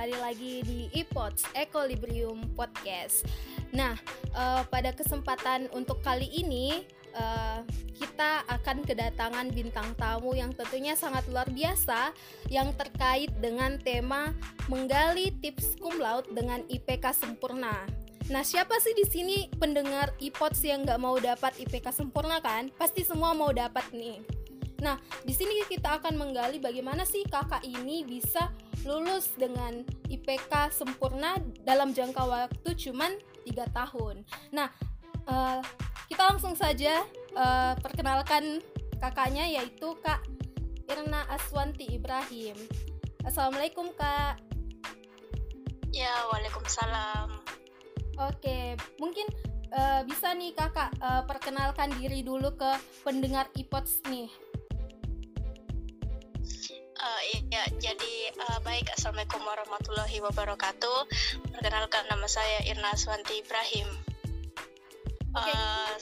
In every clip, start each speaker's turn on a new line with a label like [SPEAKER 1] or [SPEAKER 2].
[SPEAKER 1] kembali lagi di iPods Equilibrium Podcast. Nah, uh, pada kesempatan untuk kali ini uh, kita akan kedatangan bintang tamu yang tentunya sangat luar biasa yang terkait dengan tema menggali tips cum laude dengan IPK sempurna. Nah, siapa sih di sini pendengar iPods yang nggak mau dapat IPK sempurna kan? Pasti semua mau dapat nih. Nah, di sini kita akan menggali bagaimana sih kakak ini bisa lulus dengan IPK sempurna dalam jangka waktu cuman 3 tahun. Nah, uh, kita langsung saja uh, perkenalkan kakaknya yaitu Kak Irna Aswanti Ibrahim. Assalamualaikum Kak.
[SPEAKER 2] Ya, waalaikumsalam.
[SPEAKER 1] Oke, mungkin uh, bisa nih kakak uh, perkenalkan diri dulu ke pendengar iPods nih.
[SPEAKER 2] Uh, ya, jadi uh, baik. Assalamualaikum warahmatullahi wabarakatuh. Perkenalkan nama saya Irna Swanti Ibrahim. Okay. Uh,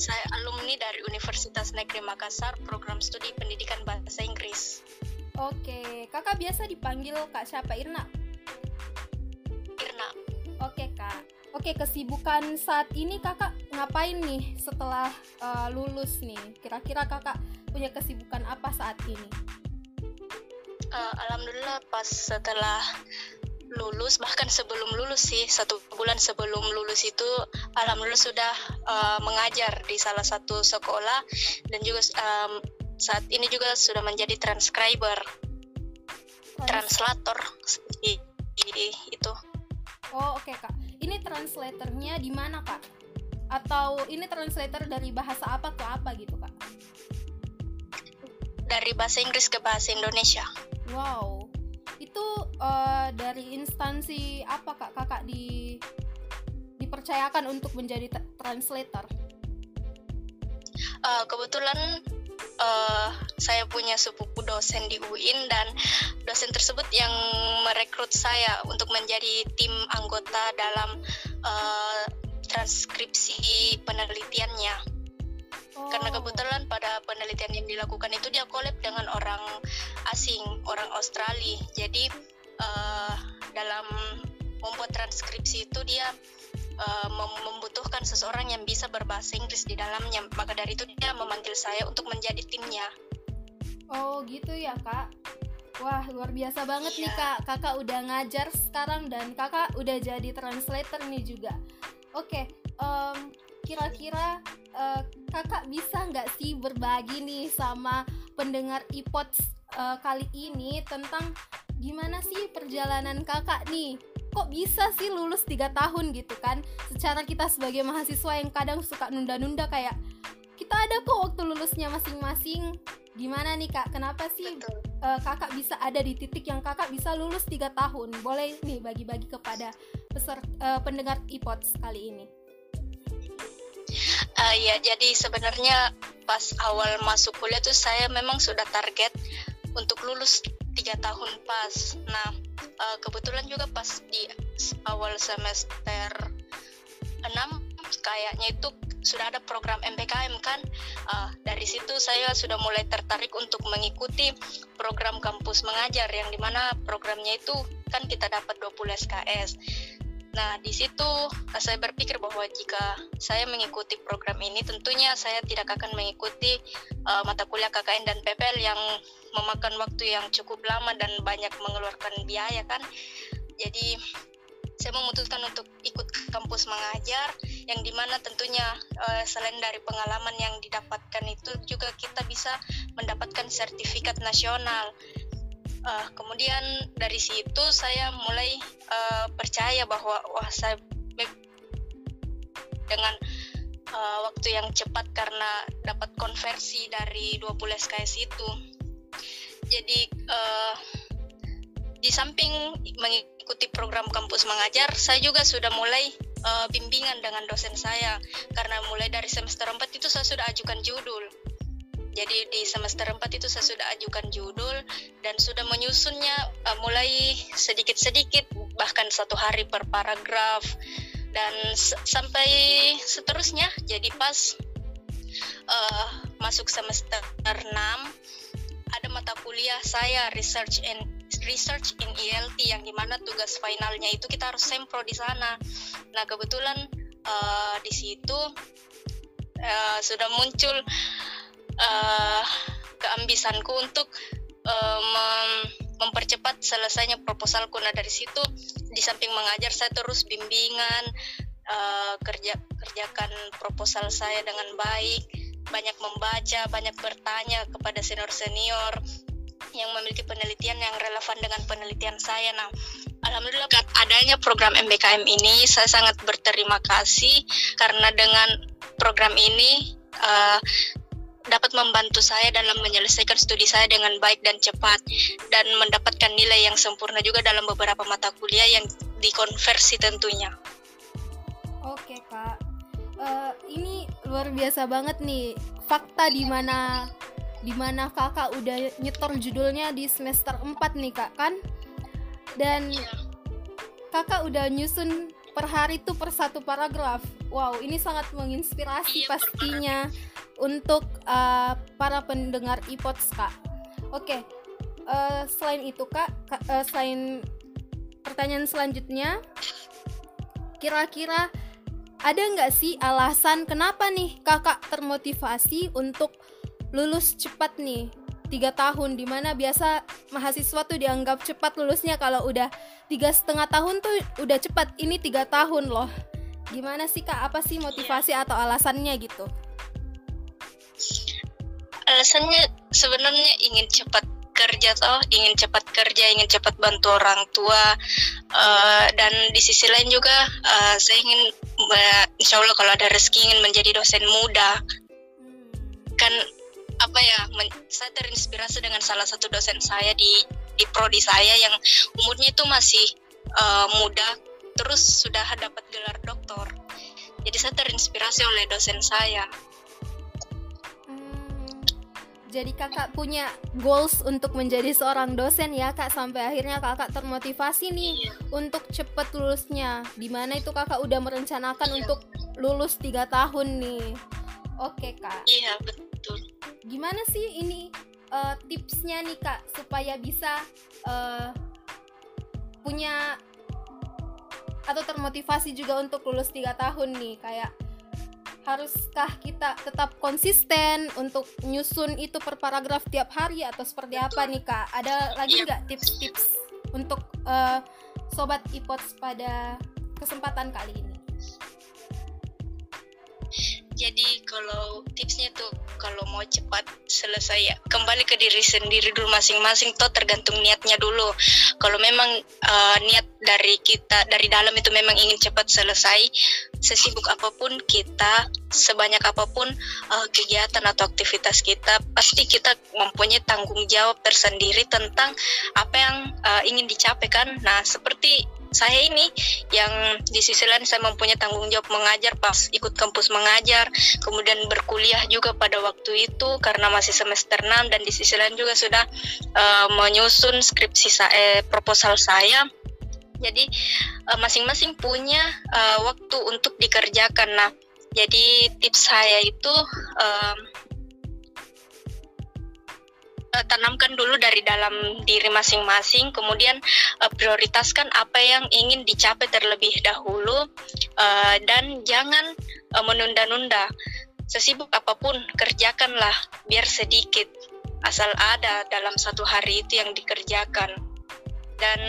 [SPEAKER 2] saya alumni dari Universitas Negeri Makassar, program studi pendidikan bahasa Inggris.
[SPEAKER 1] Oke, kakak biasa dipanggil kak siapa Irna?
[SPEAKER 2] Irna.
[SPEAKER 1] Oke kak. Oke, kesibukan saat ini kakak ngapain nih setelah uh, lulus nih? Kira-kira kakak punya kesibukan apa saat ini?
[SPEAKER 2] Uh, alhamdulillah pas setelah lulus bahkan sebelum lulus sih satu bulan sebelum lulus itu alhamdulillah sudah uh, mengajar di salah satu sekolah dan juga um, saat ini juga sudah menjadi transcriber oh, translator seperti itu.
[SPEAKER 1] Oh oke okay, kak. Ini translatornya di mana kak? Atau ini translator dari bahasa apa ke apa gitu kak
[SPEAKER 2] dari bahasa Inggris ke bahasa Indonesia
[SPEAKER 1] Wow, itu uh, dari instansi apa kak kakak di dipercayakan untuk menjadi translator?
[SPEAKER 2] Uh, kebetulan uh, saya punya sepupu dosen di UIN dan dosen tersebut yang merekrut saya untuk menjadi tim anggota dalam uh, transkripsi penelitiannya. Karena oh. kebetulan pada penelitian yang dilakukan itu dia kolab dengan orang asing, orang Australia. Jadi uh, dalam membuat transkripsi itu dia uh, membutuhkan seseorang yang bisa berbahasa Inggris di dalamnya. Maka dari itu dia memanggil saya untuk menjadi timnya.
[SPEAKER 1] Oh gitu ya kak. Wah luar biasa banget yeah. nih kak. Kakak udah ngajar sekarang dan kakak udah jadi translator nih juga. Oke, okay, um, kira-kira uh, kakak bisa nggak sih berbagi nih sama pendengar iPods uh, kali ini tentang gimana sih perjalanan kakak nih? Kok bisa sih lulus tiga tahun gitu kan? Secara kita sebagai mahasiswa yang kadang suka nunda-nunda kayak kita ada kok waktu lulusnya masing-masing. Gimana nih kak? Kenapa sih uh, kakak bisa ada di titik yang kakak bisa lulus tiga tahun? Boleh nih bagi-bagi kepada peser, uh, pendengar iPods kali ini
[SPEAKER 2] Uh, ya, jadi sebenarnya pas awal masuk kuliah tuh saya memang sudah target untuk lulus tiga tahun pas. Nah, uh, kebetulan juga pas di awal semester 6 kayaknya itu sudah ada program MPKM kan. Uh, dari situ saya sudah mulai tertarik untuk mengikuti program kampus mengajar yang di mana programnya itu kan kita dapat 20 SKS. Nah, di situ eh, saya berpikir bahwa jika saya mengikuti program ini, tentunya saya tidak akan mengikuti uh, mata kuliah KKN dan PPL yang memakan waktu yang cukup lama dan banyak mengeluarkan biaya kan. Jadi saya memutuskan untuk ikut kampus mengajar yang di mana tentunya uh, selain dari pengalaman yang didapatkan itu juga kita bisa mendapatkan sertifikat nasional uh, kemudian dari situ saya mulai uh, percaya bahwa wah saya dengan uh, waktu yang cepat karena dapat konversi dari 20 SKS itu. Jadi uh, di samping mengikuti program kampus mengajar saya juga sudah mulai uh, bimbingan dengan dosen saya. Karena mulai dari semester 4 itu saya sudah ajukan judul jadi di semester 4 itu saya sudah ajukan judul dan sudah menyusunnya uh, mulai sedikit-sedikit bahkan satu hari per paragraf dan sampai seterusnya. Jadi pas uh, masuk semester 6 ada mata kuliah saya research and research in ELT yang di mana tugas finalnya itu kita harus sempro di sana. Nah kebetulan uh, di situ uh, sudah muncul uh, keambisanku untuk uh, mem mempercepat selesainya proposalku. Nah dari situ di samping mengajar saya terus bimbingan uh, kerja kerjakan proposal saya dengan baik, banyak membaca, banyak bertanya kepada senior senior yang memiliki penelitian yang relevan dengan penelitian saya. Nah, alhamdulillah adanya program MBKM ini saya sangat berterima kasih karena dengan program ini uh, dapat membantu saya dalam menyelesaikan studi saya dengan baik dan cepat dan mendapatkan nilai yang sempurna juga dalam beberapa mata kuliah yang dikonversi tentunya.
[SPEAKER 1] Oke kak, uh, ini luar biasa banget nih fakta di mana di mana kakak udah nyetor judulnya di semester 4 nih kak kan dan iya. kakak udah nyusun per hari tuh per satu paragraf. Wow, ini sangat menginspirasi iya, pastinya untuk uh, para pendengar iPods kak. Oke, uh, selain itu kak, kak uh, selain pertanyaan selanjutnya, kira-kira ada nggak sih alasan kenapa nih kakak termotivasi untuk lulus cepat nih tiga tahun di mana biasa mahasiswa tuh dianggap cepat lulusnya kalau udah tiga setengah tahun tuh udah cepat. Ini tiga tahun loh. Gimana sih kak? Apa sih motivasi atau alasannya gitu?
[SPEAKER 2] Alasannya sebenarnya ingin cepat kerja toh ingin cepat kerja ingin cepat bantu orang tua. Uh, dan di sisi lain juga uh, saya ingin uh, insya Allah kalau ada rezeki ingin menjadi dosen muda. Kan apa ya men, saya terinspirasi dengan salah satu dosen saya di di prodi saya yang umurnya itu masih uh, muda terus sudah dapat gelar doktor. Jadi saya terinspirasi oleh dosen saya.
[SPEAKER 1] Jadi kakak punya goals untuk menjadi seorang dosen ya kak sampai akhirnya kakak termotivasi nih iya. untuk cepet lulusnya. Di mana itu kakak udah merencanakan iya. untuk lulus tiga tahun nih oke kak
[SPEAKER 2] iya betul
[SPEAKER 1] gimana sih ini uh, tipsnya nih kak supaya bisa uh, punya atau termotivasi juga untuk lulus tiga tahun nih kayak haruskah kita tetap konsisten untuk nyusun itu per paragraf tiap hari atau seperti apa nih kak? Ada lagi iya. nggak tips-tips untuk uh, sobat ipods pada kesempatan kali ini?
[SPEAKER 2] Jadi kalau tipsnya tuh kalau mau cepat selesai ya kembali ke diri sendiri dulu masing-masing toh tergantung niatnya dulu. Kalau memang uh, niat dari kita dari dalam itu memang ingin cepat selesai, sesibuk apa pun kita, sebanyak apa pun uh, kegiatan atau aktivitas kita, pasti kita mempunyai tanggung jawab tersendiri tentang apa yang uh, ingin dicapai kan. Nah, seperti saya ini yang di sisi lain saya mempunyai tanggung jawab mengajar pas ikut kampus mengajar, kemudian berkuliah juga pada waktu itu karena masih semester 6 dan di sisi lain juga sudah uh, menyusun skripsi saya, eh, proposal saya. Jadi eh, masing-masing punya uh, waktu untuk dikerjakan. Nah, jadi tips saya itu uh, uh, tanamkan dulu dari dalam diri masing-masing, kemudian uh, prioritaskan apa yang ingin dicapai terlebih dahulu, uh, dan jangan uh, menunda-nunda. Sesibuk apa pun, kerjakanlah biar sedikit, asal ada dalam satu hari itu yang dikerjakan. Dan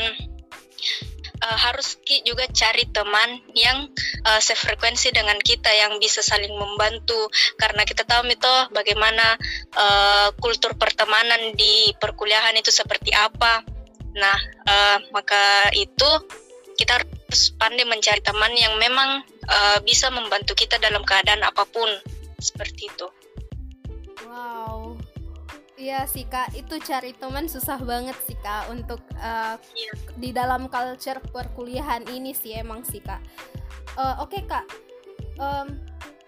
[SPEAKER 2] uh, harus juga cari teman yang uh, sefrekuensi dengan kita yang bisa saling membantu karena kita tahu itu bagaimana uh, kultur pertemanan di perkuliahan itu seperti apa. Nah, uh, maka itu kita harus pandai mencari teman yang memang uh, bisa membantu kita dalam keadaan apa pun seperti itu.
[SPEAKER 1] Wow, Iya sih kak, itu cari teman susah banget sih kak untuk uh, iya. di dalam culture perkuliahan ini sih emang sih kak. Uh, Oke okay, kak, um,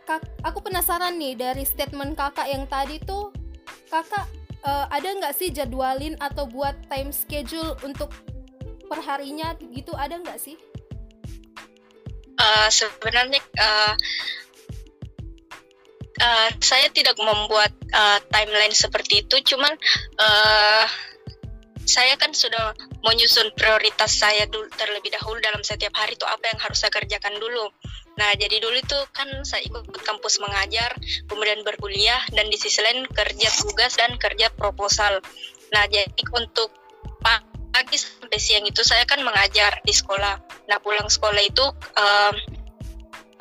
[SPEAKER 1] kak, aku penasaran nih dari statement kakak yang tadi tuh, kakak uh, ada nggak sih jadwalin atau buat time schedule untuk perharinya gitu ada nggak sih?
[SPEAKER 2] Uh, sebenarnya uh, uh, saya tidak membuat uh, timeline seperti itu, cuman uh, saya kan sudah menyusun prioritas saya dulu terlebih dahulu dalam setiap hari itu apa yang harus saya kerjakan dulu. Nah, jadi dulu itu kan saya ikut kampus mengajar, kemudian berkuliah, dan di sisi lain kerja tugas dan kerja proposal. Nah, jadi untuk pagi sampai siang itu saya kan mengajar di sekolah. Nah, pulang sekolah itu uh,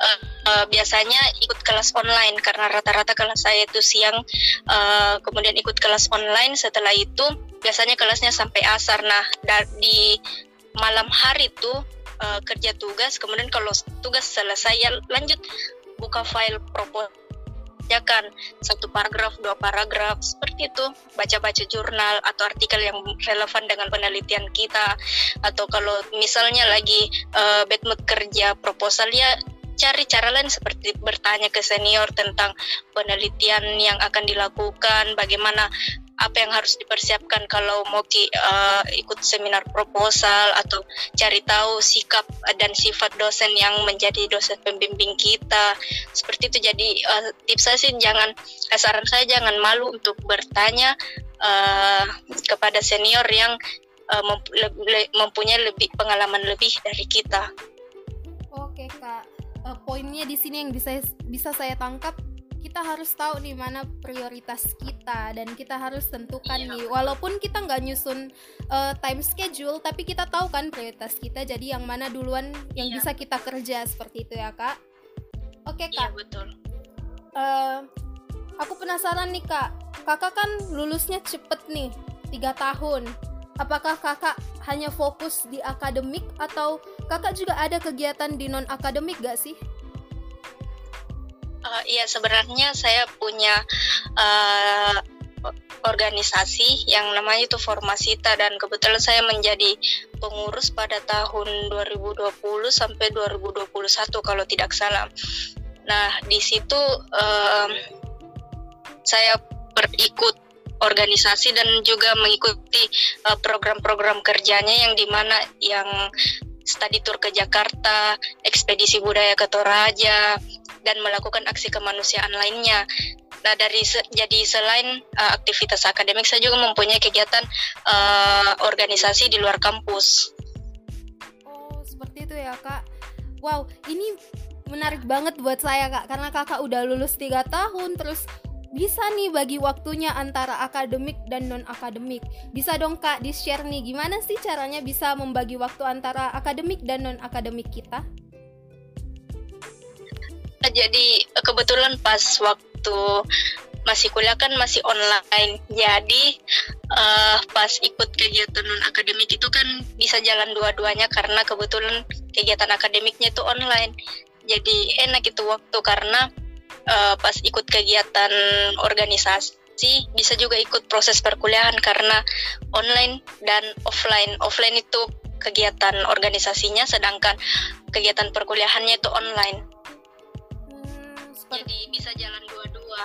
[SPEAKER 2] uh, uh, biasanya ikut kelas online karena rata-rata kelas saya itu siang, uh, kemudian ikut kelas online. Setelah itu biasanya kelasnya sampai asar. Nah, di malam hari itu uh, kerja tugas kemudian kalau tugas selesai ya lanjut buka file proposal ya kan satu paragraf dua paragraf seperti itu baca-baca jurnal atau artikel yang relevan dengan penelitian kita atau kalau misalnya lagi uh, bad mood kerja proposal ya cari cara lain seperti bertanya ke senior tentang penelitian yang akan dilakukan bagaimana apa yang harus dipersiapkan kalau mau ki, uh, ikut seminar proposal atau cari tahu sikap dan sifat dosen yang menjadi dosen pembimbing kita. Seperti itu. Jadi uh, tips saya sih jangan eh, saran saya jangan malu untuk bertanya uh, kepada senior yang uh, mempunyai lebih pengalaman lebih dari kita.
[SPEAKER 1] Oke kak, uh, poinnya di sini yang bisa bisa saya tangkap kita harus tahu nih mana prioritas kita dan kita harus tentukan iya. nih. Walaupun kita nggak nyusun uh, time schedule tapi kita tahu kan prioritas kita jadi yang mana duluan yang iya. bisa kita kerja seperti itu ya kak. Oke okay, kak.
[SPEAKER 2] iya, betul.
[SPEAKER 1] Uh, aku penasaran nih kak. Kakak kan lulusnya cepet nih tiga tahun. Apakah kakak hanya fokus di akademik atau kakak juga ada kegiatan di non akademik gak sih
[SPEAKER 2] Uh, iya sebenarnya saya punya uh, organisasi yang namanya itu Formasita dan kebetulan saya menjadi pengurus pada tahun 2020 sampai 2021 kalau tidak salah. Nah di situ uh, saya berikut organisasi dan juga mengikuti program-program uh, kerjanya yang di mana yang study tour ke Jakarta, ekspedisi budaya ke Toraja, dan melakukan aksi kemanusiaan lainnya. Nah, dari se jadi selain uh, aktivitas akademik, saya juga mempunyai kegiatan uh, organisasi di luar kampus.
[SPEAKER 1] Oh, seperti itu ya, Kak. Wow, ini menarik banget buat saya, Kak, karena Kakak udah lulus tiga tahun, terus bisa nih bagi waktunya antara akademik dan non akademik. Bisa dong Kak di-share nih gimana sih caranya bisa membagi waktu antara akademik dan non akademik kita?
[SPEAKER 2] jadi kebetulan pas waktu masih kuliah kan masih online jadi uh, pas ikut kegiatan non akademik itu kan bisa jalan dua-duanya karena kebetulan kegiatan akademiknya itu online jadi enak itu waktu karena uh, pas ikut kegiatan organisasi bisa juga ikut proses perkuliahan karena online dan offline. Offline itu kegiatan organisasinya sedangkan kegiatan perkuliahannya itu online. Jadi bisa jalan dua-dua.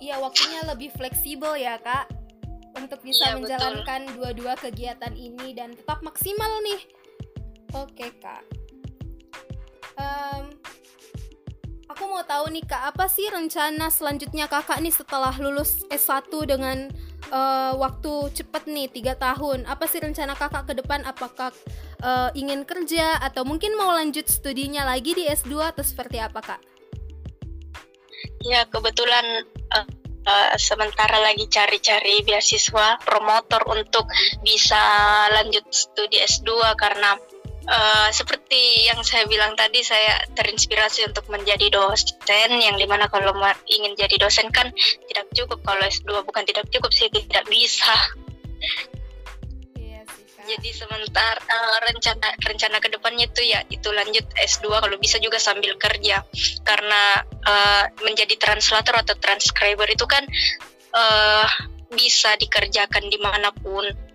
[SPEAKER 1] Iya waktunya lebih fleksibel ya kak untuk bisa iya, menjalankan dua-dua kegiatan ini dan tetap maksimal nih. Oke kak. Um, aku mau tahu nih kak apa sih rencana selanjutnya kakak nih setelah lulus S1 dengan uh, waktu cepet nih tiga tahun? Apa sih rencana kakak ke depan? Apakah uh, ingin kerja atau mungkin mau lanjut studinya lagi di S2 atau seperti apa kak?
[SPEAKER 2] Ya kebetulan uh, uh, sementara lagi cari-cari beasiswa promotor untuk bisa lanjut studi S2 karena uh, seperti yang saya bilang tadi saya terinspirasi untuk menjadi dosen yang di mana kalau ingin jadi dosen kan tidak cukup kalau S2 bukan tidak cukup sih tidak bisa. Jadi sementara uh, rencana rencana ke depannya itu ya itu lanjut S2 kalau bisa juga sambil kerja. Karena uh, menjadi translator atau transcriber itu kan uh, bisa dikerjakan di mana pun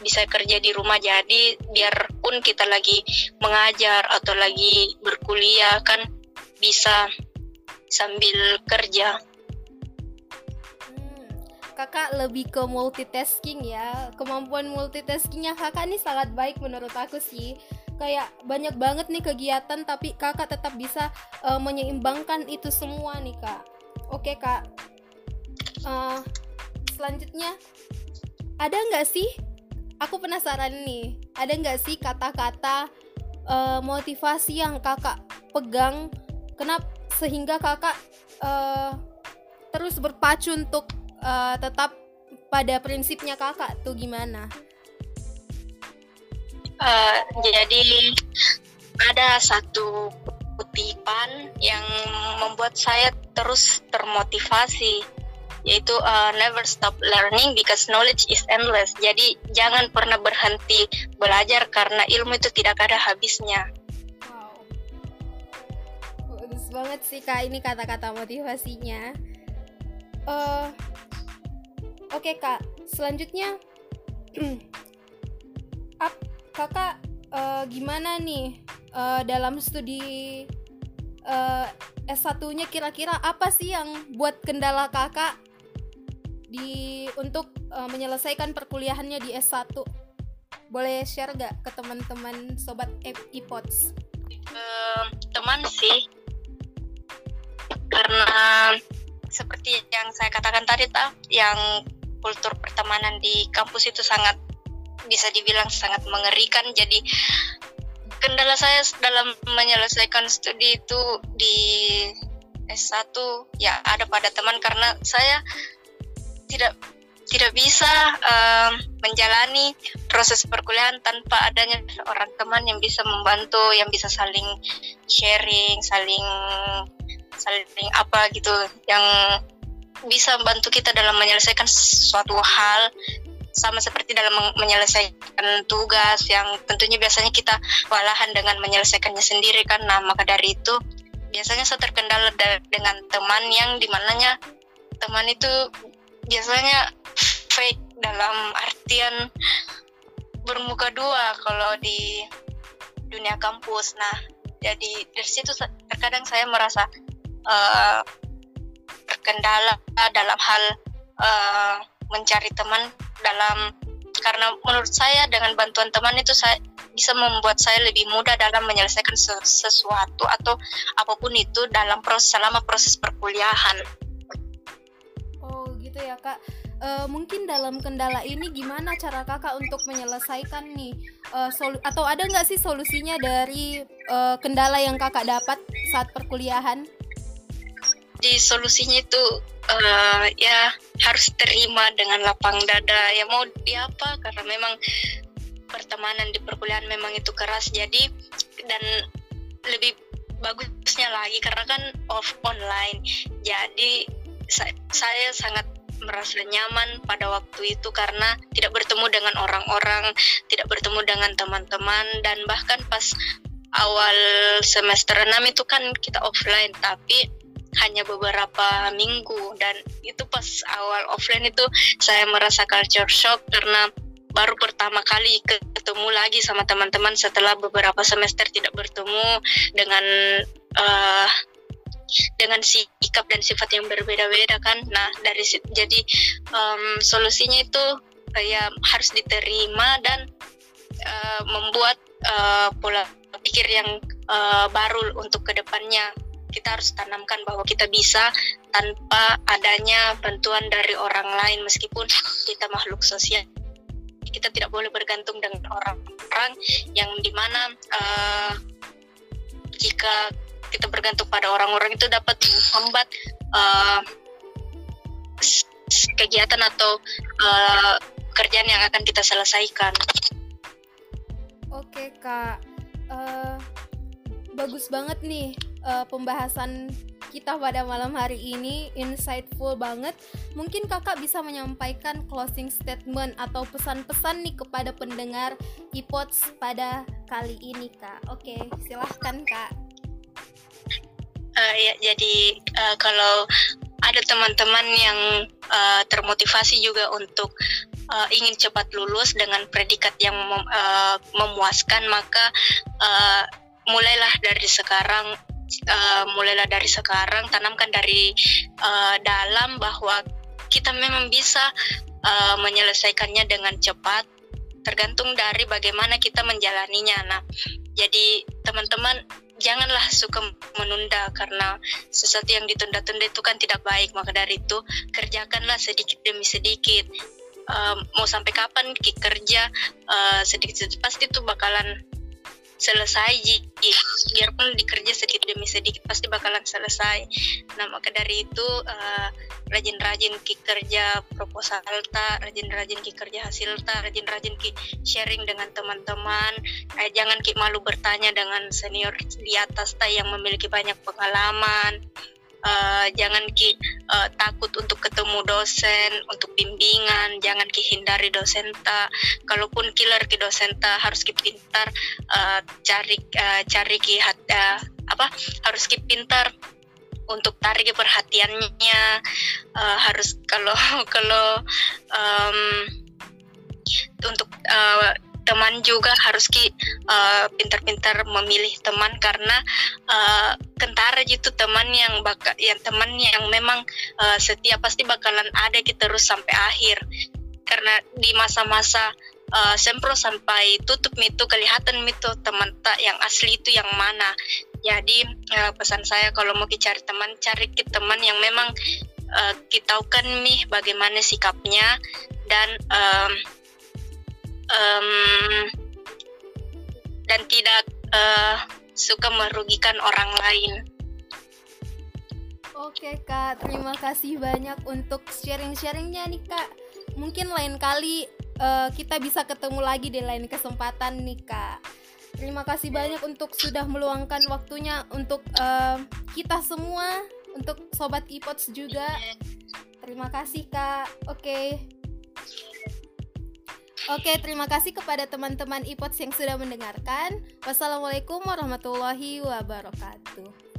[SPEAKER 2] bisa kerja di rumah jadi biarpun kita lagi mengajar atau lagi berkuliah kan bisa sambil kerja.
[SPEAKER 1] Kakak lebih ke multitasking ya. Kemampuan multitaskingnya kakak nih sangat baik menurut aku sih. Kayak banyak banget nih kegiatan tapi kakak tetap bisa uh, menyeimbangkan itu semua nih kak. Oke kak. Uh, selanjutnya ada nggak sih aku penasaran nih ada nggak sih kata-kata uh, motivasi yang kakak pegang kenapa sehingga kakak uh, terus berpacu untuk uh, tetap pada prinsipnya kakak tuh gimana?
[SPEAKER 2] Uh, jadi ada satu kutipan yang membuat saya terus termotivasi yaitu uh, never stop learning because knowledge is endless. Jadi jangan pernah berhenti belajar karena ilmu itu tidak ada habisnya. Wow.
[SPEAKER 1] Bagus banget sih Kak ini kata-kata motivasinya. Uh, Oke okay, Kak, selanjutnya Ap, Kakak uh, gimana nih uh, dalam studi uh, S1-nya kira-kira apa sih yang buat kendala kakak di untuk uh, menyelesaikan perkuliahannya di S1? Boleh share gak ke teman-teman sobat iPods?
[SPEAKER 2] Uh, teman sih, karena seperti yang saya katakan tadi, tak, yang kultur pertemanan di kampus itu sangat bisa dibilang sangat mengerikan. Jadi kendala saya dalam menyelesaikan studi itu di S1 ya ada pada teman karena saya tidak tidak bisa um, menjalani proses perkuliahan tanpa adanya orang teman yang bisa membantu, yang bisa saling sharing, saling saling apa gitu, yang bisa membantu kita dalam menyelesaikan suatu hal sama seperti dalam menyelesaikan tugas yang tentunya biasanya kita walahan dengan menyelesaikannya sendiri kan. Nah maka dari itu biasanya saya terkendala dengan teman yang di mananya teman itu biasanya fake dalam artian bermuka dua kalau di dunia kampus nah jadi dari situ terkadang saya merasa uh, terkendala dalam hal uh, mencari teman dalam karena menurut saya dengan bantuan teman itu saya bisa membuat saya lebih mudah dalam menyelesaikan sesuatu atau apa pun itu dalam proses selama proses perkuliahan.
[SPEAKER 1] Gitu ya kak. Uh, mungkin dalam kendala ini gimana cara kakak untuk menyelesaikan nih uh, atau ada nggak sih solusinya dari uh, kendala yang kakak dapat saat perkuliahan?
[SPEAKER 2] Di solusinya itu uh, ya harus terima dengan lapang dada ya mau di apa karena memang pertemanan di perkuliahan memang itu keras jadi dan lebih bagusnya lagi karena kan off online jadi saya, saya sangat merasa nyaman pada waktu itu karena tidak bertemu dengan orang-orang, tidak bertemu dengan teman-teman dan bahkan pas awal semester 6 itu kan kita offline tapi hanya beberapa minggu. Dan itu pas awal offline itu saya merasa culture shock karena baru pertama kali ketemu lagi sama teman-teman setelah beberapa semester tidak bertemu dengan uh, dengan sikap dan sifat yang berbeda-beda kan. Nah dari jadi um, solusinya itu ya harus diterima dan uh, membuat uh, pola pikir yang uh, baru untuk ke depannya kita harus tanamkan bahwa kita bisa tanpa adanya bantuan dari orang lain meskipun kita makhluk sosial kita tidak boleh bergantung dengan orang-orang yang di mana uh, jika kita bergantung pada orang-orang itu dapat menghambat uh, kegiatan atau uh, pekerjaan yang akan kita selesaikan.
[SPEAKER 1] Oke kak, uh, bagus banget nih uh, pembahasan kita pada malam hari ini insightful banget. Mungkin kakak bisa menyampaikan closing statement atau pesan-pesan nih kepada pendengar iPods pada kali ini kak. Oke, silahkan kak.
[SPEAKER 2] Uh, ya, jadi uh, kalau ada teman-teman yang uh, termotivasi juga untuk uh, ingin cepat lulus dengan predikat yang mem, uh, memuaskan, maka uh, mulailah dari sekarang uh, mulailah dari sekarang tanamkan dari uh, dalam bahwa kita memang bisa uh, menyelesaikannya dengan cepat tergantung dari bagaimana kita menjalaninya. Nah, jadi teman-teman janganlah suka menunda karena sesuatu yang ditunda-tunda itu kan tidak baik. Maka dari itu kerjakanlah sedikit demi sedikit. uh, mau sampai kapan kerja uh, sedikit-sedikit pasti tuh bakalan selesai biarpun dikerja sedikit demi sedikit pasti bakalan selesai. Nah maka dari itu uh, rajin-rajin ki kerja proposal ta rajin-rajin ki kerja hasil ta rajin-rajin ki sharing dengan teman-teman. Eh, jangan ki malu bertanya dengan senior di atas ta yang memiliki banyak pengalaman uh, jangan ki uh, takut untuk ketemu dosen untuk bimbingan jangan ki hindari dosen ta. Kalaupun killer ki dosen ta harus ki pintar uh, cari uh, cari ki uh, apa harus ki pintar untuk tarik perhatiannya. Uh, harus kalau kalau um, untuk uh, teman juga harus ki uh, pintar-pintar memilih teman karena uh, kentara gitu teman yang baka, yang teman yang memang uh, setia pasti bakalan ada kita terus sampai akhir. Karena di masa-masa uh, sempro sampai tutup itu kelihatan itu teman tak yang asli itu yang mana. Jadi uh, pesan saya kalau mau cari teman cari teman yang memang uh, kita kan nih bagaimana sikapnya dan um, um, dan tidak uh, suka merugikan orang lain.
[SPEAKER 1] Oke kak, terima kasih banyak untuk sharing-sharingnya nih kak. Mungkin lain kali uh, kita bisa ketemu lagi di lain kesempatan nih kak. Terima kasih banyak untuk sudah meluangkan waktunya untuk uh, kita semua, untuk sobat iPods juga. Terima kasih kak. Oke. Okay. Oke, terima kasih kepada teman-teman iPods yang sudah mendengarkan. Wassalamualaikum warahmatullahi wabarakatuh.